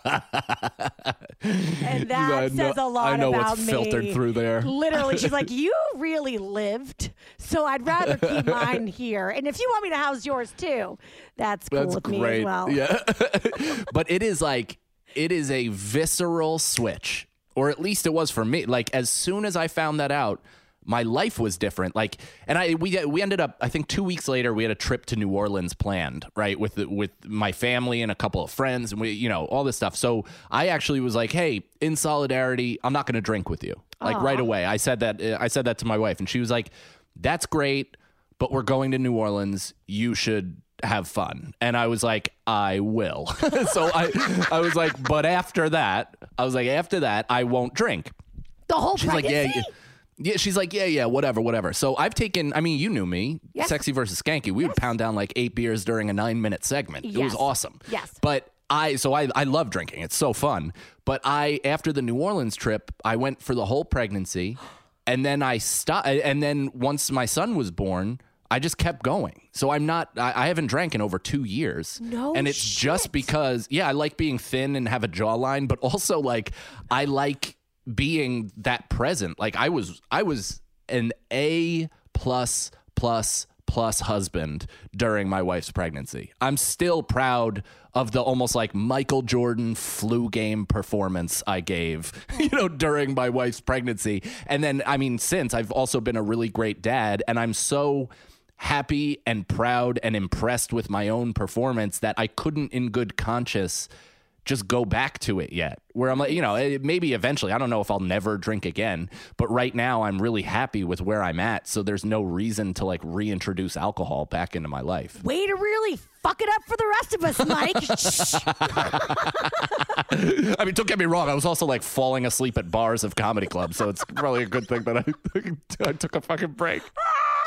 that says a lot I know about what's me. filtered through there. Literally, she's like, "You really lived, so I'd rather keep mine here. And if you want me to house yours too, that's cool That's with me as well." Yeah. but it is like it is a visceral switch. Or at least it was for me. Like as soon as I found that out, my life was different. Like and I we we ended up I think 2 weeks later we had a trip to New Orleans planned, right? With the, with my family and a couple of friends and we you know, all this stuff. So I actually was like, "Hey, in solidarity, I'm not going to drink with you." Like right away. I said that I said that to my wife and she was like, "That's great, but we're going to New Orleans. You should have fun. And I was like, I will. so I I was like, but after that, I was like, after that, I won't drink. The whole She's like, yeah, pregnancy? Yeah. She's like, yeah, yeah, whatever, whatever. So I've taken, I mean, you knew me, Yes. sexy versus skanky. We would pound down like eight beers during a nine minute segment. It was awesome. Yes. But I, so I, I love drinking. It's so fun. But I, after the New Orleans trip, I went for the whole pregnancy, and then I stopped. And then once my son was born, I just kept going. So I'm not, I, I haven't drank in over two years. No And it's just because, yeah, I like being thin and have a jawline, but also like I like being that present. Like I was, I was an A plus plus plus husband during my wife's pregnancy. I'm still proud of the almost like Michael Jordan flu game performance I gave, you know, during my wife's pregnancy. And then I mean since I've also been a really great dad and I'm so happy and proud and impressed with my own performance that I couldn't in good conscience just go back to it yet. Where I'm like, you know, maybe eventually. I don't know if I'll never drink again, but right now I'm really happy with where I'm at. So there's no reason to like reintroduce alcohol back into my life. Way to really fuck it up for the rest of us, Mike. I mean, don't get me wrong. I was also like falling asleep at bars of comedy clubs, so it's probably a good thing that I, I took a fucking break.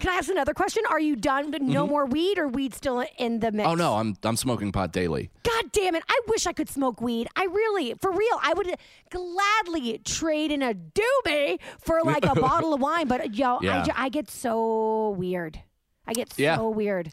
Can I ask another question? Are you done? With no more weed or weed still in the mix? Mm-hmm. Oh no, I'm I'm smoking pot daily. God damn it. I wish I could smoke weed. I really, for real, I would gladly trade in a doobie for like a bottle of wine. But yo, I, Yeah. ju- I get so weird. I get so Yeah. weird.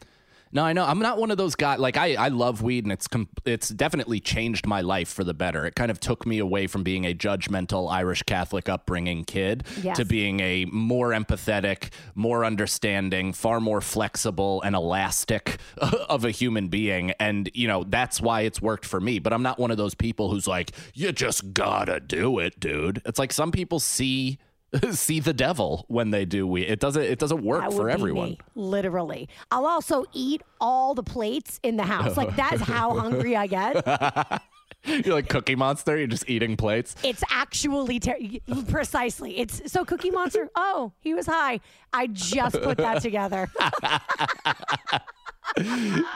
No, I know. I'm not one of those guys. Like I, I love weed, and it's com- it's definitely changed my life for the better. It kind of took me away from being a judgmental Irish Catholic upbringing kid Yes. to being a more empathetic, more understanding, far more flexible and elastic of a human being. And you know that's why it's worked for me. But I'm not one of those people who's like, you just gotta do it, dude. It's like some people see. see the devil when they do weed. It doesn't. It doesn't work for everyone. me, literally. I'll also eat all the plates in the house. Like that is how hungry I get. You're like Cookie Monster. You're just eating plates. It's actually ter- precisely. It's so Cookie Monster. Oh, he was high. I just put that together.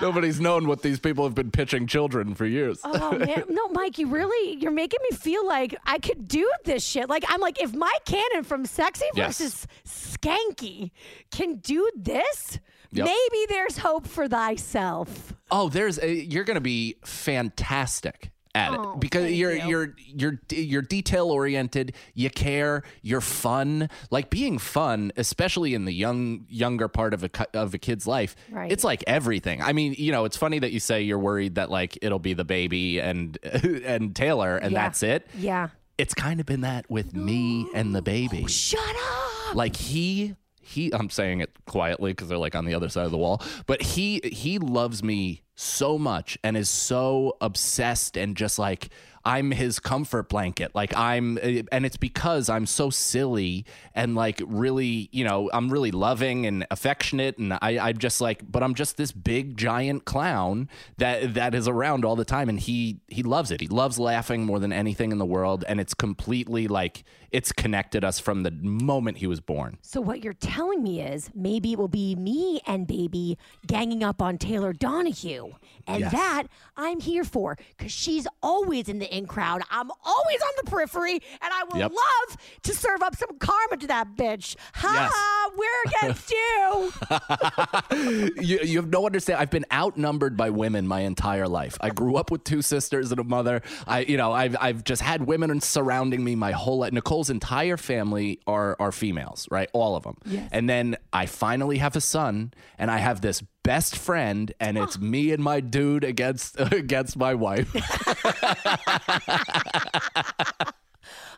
Nobody's known what these people have been pitching children for years. Oh man, no, Mike, you really you're making me feel like I could do this shit. Like I'm like, if my Cannon from Sexy Yes. versus Skanky can do this, Yep. maybe there's hope for thyself. Oh, there's a, you're going to be fantastic at Oh, it because you're you. you're you're you're detail oriented. You care. You're fun. Like being fun, especially in the young younger part of a of a kid's life. Right. It's like everything. I mean, you know, it's funny that you say you're worried that like it'll be the baby and and Taylor and Yeah. that's it. Yeah. It's kind of been that with me and the baby. Shut up. like he he i'm saying it quietly because they're like on the other side of the wall but he he loves me so much and is so obsessed and just like I'm his comfort blanket. Like I'm, eh, and it's because I'm so silly and like really, you know, I'm really loving and affectionate, and I, I'm just like, but I'm just this big giant clown that that is around all the time, and he he loves it. He loves laughing more than anything in the world, and it's completely like it's connected us from the moment he was born. So what you're telling me is maybe it will be me and baby ganging up on Taylor Donahue. And Yes. that I'm here for because she's always in the in crowd. I'm always on the periphery and I would Yep. love to serve up some karma to that bitch. Ha Yes. ha, we're against you. you, you have no understand. I've been outnumbered by women my entire life. I grew up with two sisters and a mother. I, you know, I've I've just had women surrounding me my whole life. Nicole's entire family are are females, right? All of them. Yes. And then I finally have a son, and I have this best friend, and it's me and my dude against against my wife.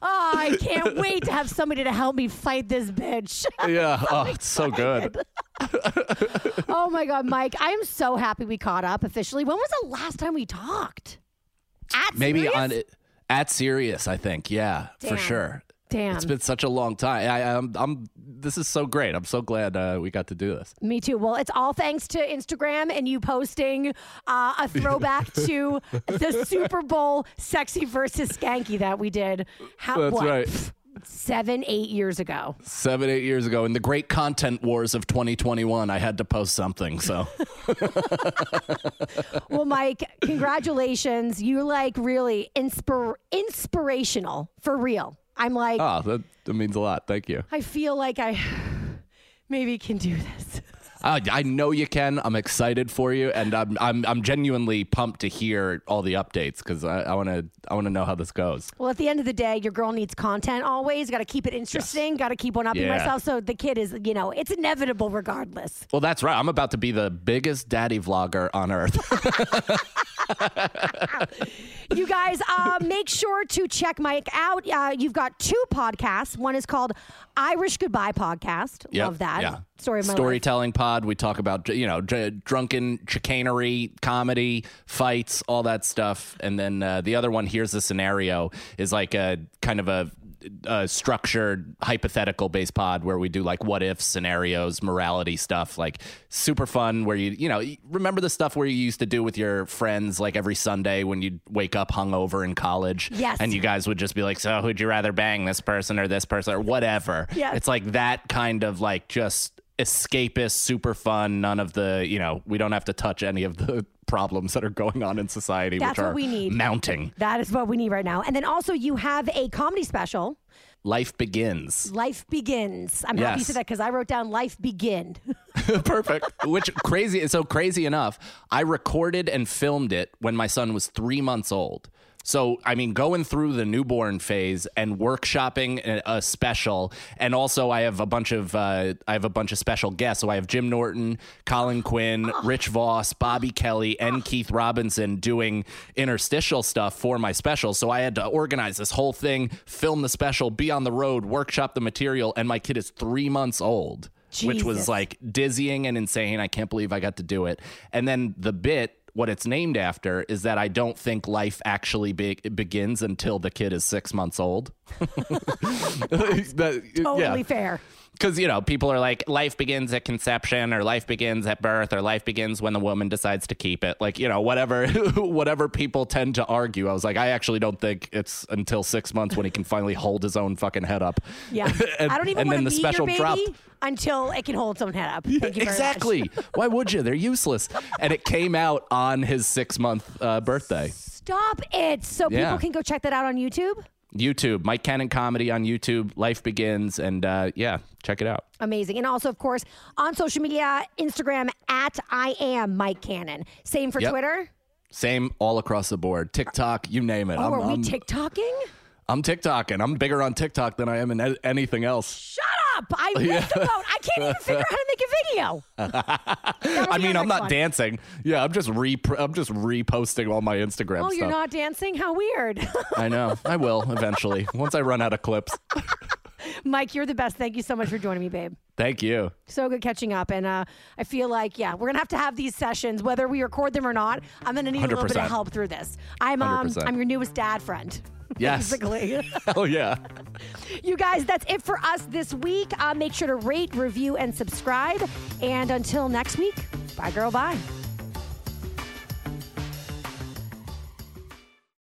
Oh, I can't wait to have somebody to help me fight this bitch. yeah. Oh, it's so good. oh my God, Mike, I am so happy we caught up officially. When was the last time we talked? At Maybe Sirius? on at Sirius, I think. Yeah, for sure. Damn. It's been such a long time. I, I'm, I'm. This is so great. I'm so glad uh, we got to do this. Me too. Well, it's all thanks to Instagram and you posting uh, a throwback to the Super Bowl sexy versus skanky that we did. How, That's what, right. Seven, eight years ago. Seven, eight years ago, in the great content wars of 2021, I had to post something. So Well, Mike, congratulations. You like really inspir- inspirational for real. I'm like, oh, that, that means a lot. Thank you. I feel like I maybe can do this. Uh, I know you can. I'm excited for you, and I'm I'm I'm genuinely pumped to hear all the updates because I want to I want to know how this goes. Well, at the end of the day, your girl needs content always. Got to keep it interesting. Got to keep one upping Yeah. myself. So the kid is, you know, it's inevitable regardless. Well, that's right. I'm about to be the biggest daddy vlogger on earth. You guys, uh, make sure to check Mike out. Uh, you've got two podcasts. One is called Irish Goodbye Podcast. Yep, Love that. Yeah. Story of my life. Storytelling pod. We talk about you know dr- drunken chicanery, comedy, fights, all that stuff. And then uh, the other one, here's the scenario, is like a kind of a, a structured hypothetical based pod where we do like what if scenarios, morality stuff, like super fun. Where you you know remember the stuff where you used to do with your friends like every Sunday when you'd wake up hungover in college. Yes. And you guys would just be like, so who'd you rather bang, this person or this person or whatever. Yes. It's like that kind of like just escapist, super fun. None of the, you know, we don't have to touch any of the problems that are going on in society, That's which what are we need. mounting. That is what we need right now. And then also, you have a comedy special, Life begins. Life Begins. I'm happy you said that because I wrote down Life Begin. Perfect. Which crazy. So crazy enough, I recorded and filmed it when my son was three months old. So I mean, going through the newborn phase and workshopping a, special, and also I have a bunch of uh, I have a bunch of special guests. So I have Jim Norton, Colin Quinn, Rich Voss, Bobby Kelly, and Keith Robinson doing interstitial stuff for my special. So I had to organize this whole thing, film the special, be on the road, workshop the material, and my kid is three months old which was like dizzying and insane. I can't believe I got to do it. And then the bit, what it's named after, is that I don't think life actually be- begins until the kid is six months old. That- Totally yeah. fair. Because, you know, people are like, life begins at conception or life begins at birth or life begins when the woman decides to keep it. Like, you know, whatever whatever people tend to argue. I was like, I actually don't think it's until six months when he can finally hold his own fucking head up. Yeah. And- I don't even and want then the special dropped. until it can hold its own head up. Thank you exactly. Why would you? They're useless. And it came out on his six month uh, birthday. Stop it. So Yeah. people can go check that out on YouTube. YouTube, Mike Cannon comedy on YouTube. Life begins, and uh, yeah, check it out. Amazing. And also, of course, on social media, Instagram at I am Mike Cannon. Same for Yep. Twitter. Same all across the board. TikTok, you name it. Oh, I'm, are we I'm, TikToking? I'm TikToking. I'm bigger on TikTok than I am in anything else. Shut up. I missed a boat. I can't even figure out how to make a video. I mean, I'm not one. dancing. Yeah, I'm just re I'm just reposting all my Instagram Oh, stuff. you're not dancing? How weird. I know. I will eventually once I run out of clips. Mike, you're the best. Thank you so much for joining me, babe. Thank you. So good catching up. And uh, I feel like, yeah, we're going to have to have these sessions, whether we record them or not. I'm going to need a little bit of help through this. I'm, um, 100%. I'm your newest dad friend. Yes. Basically. Hell yeah. you guys, that's it for us this week. Uh, make sure to rate, review, and subscribe. And until next week, bye, girl, bye.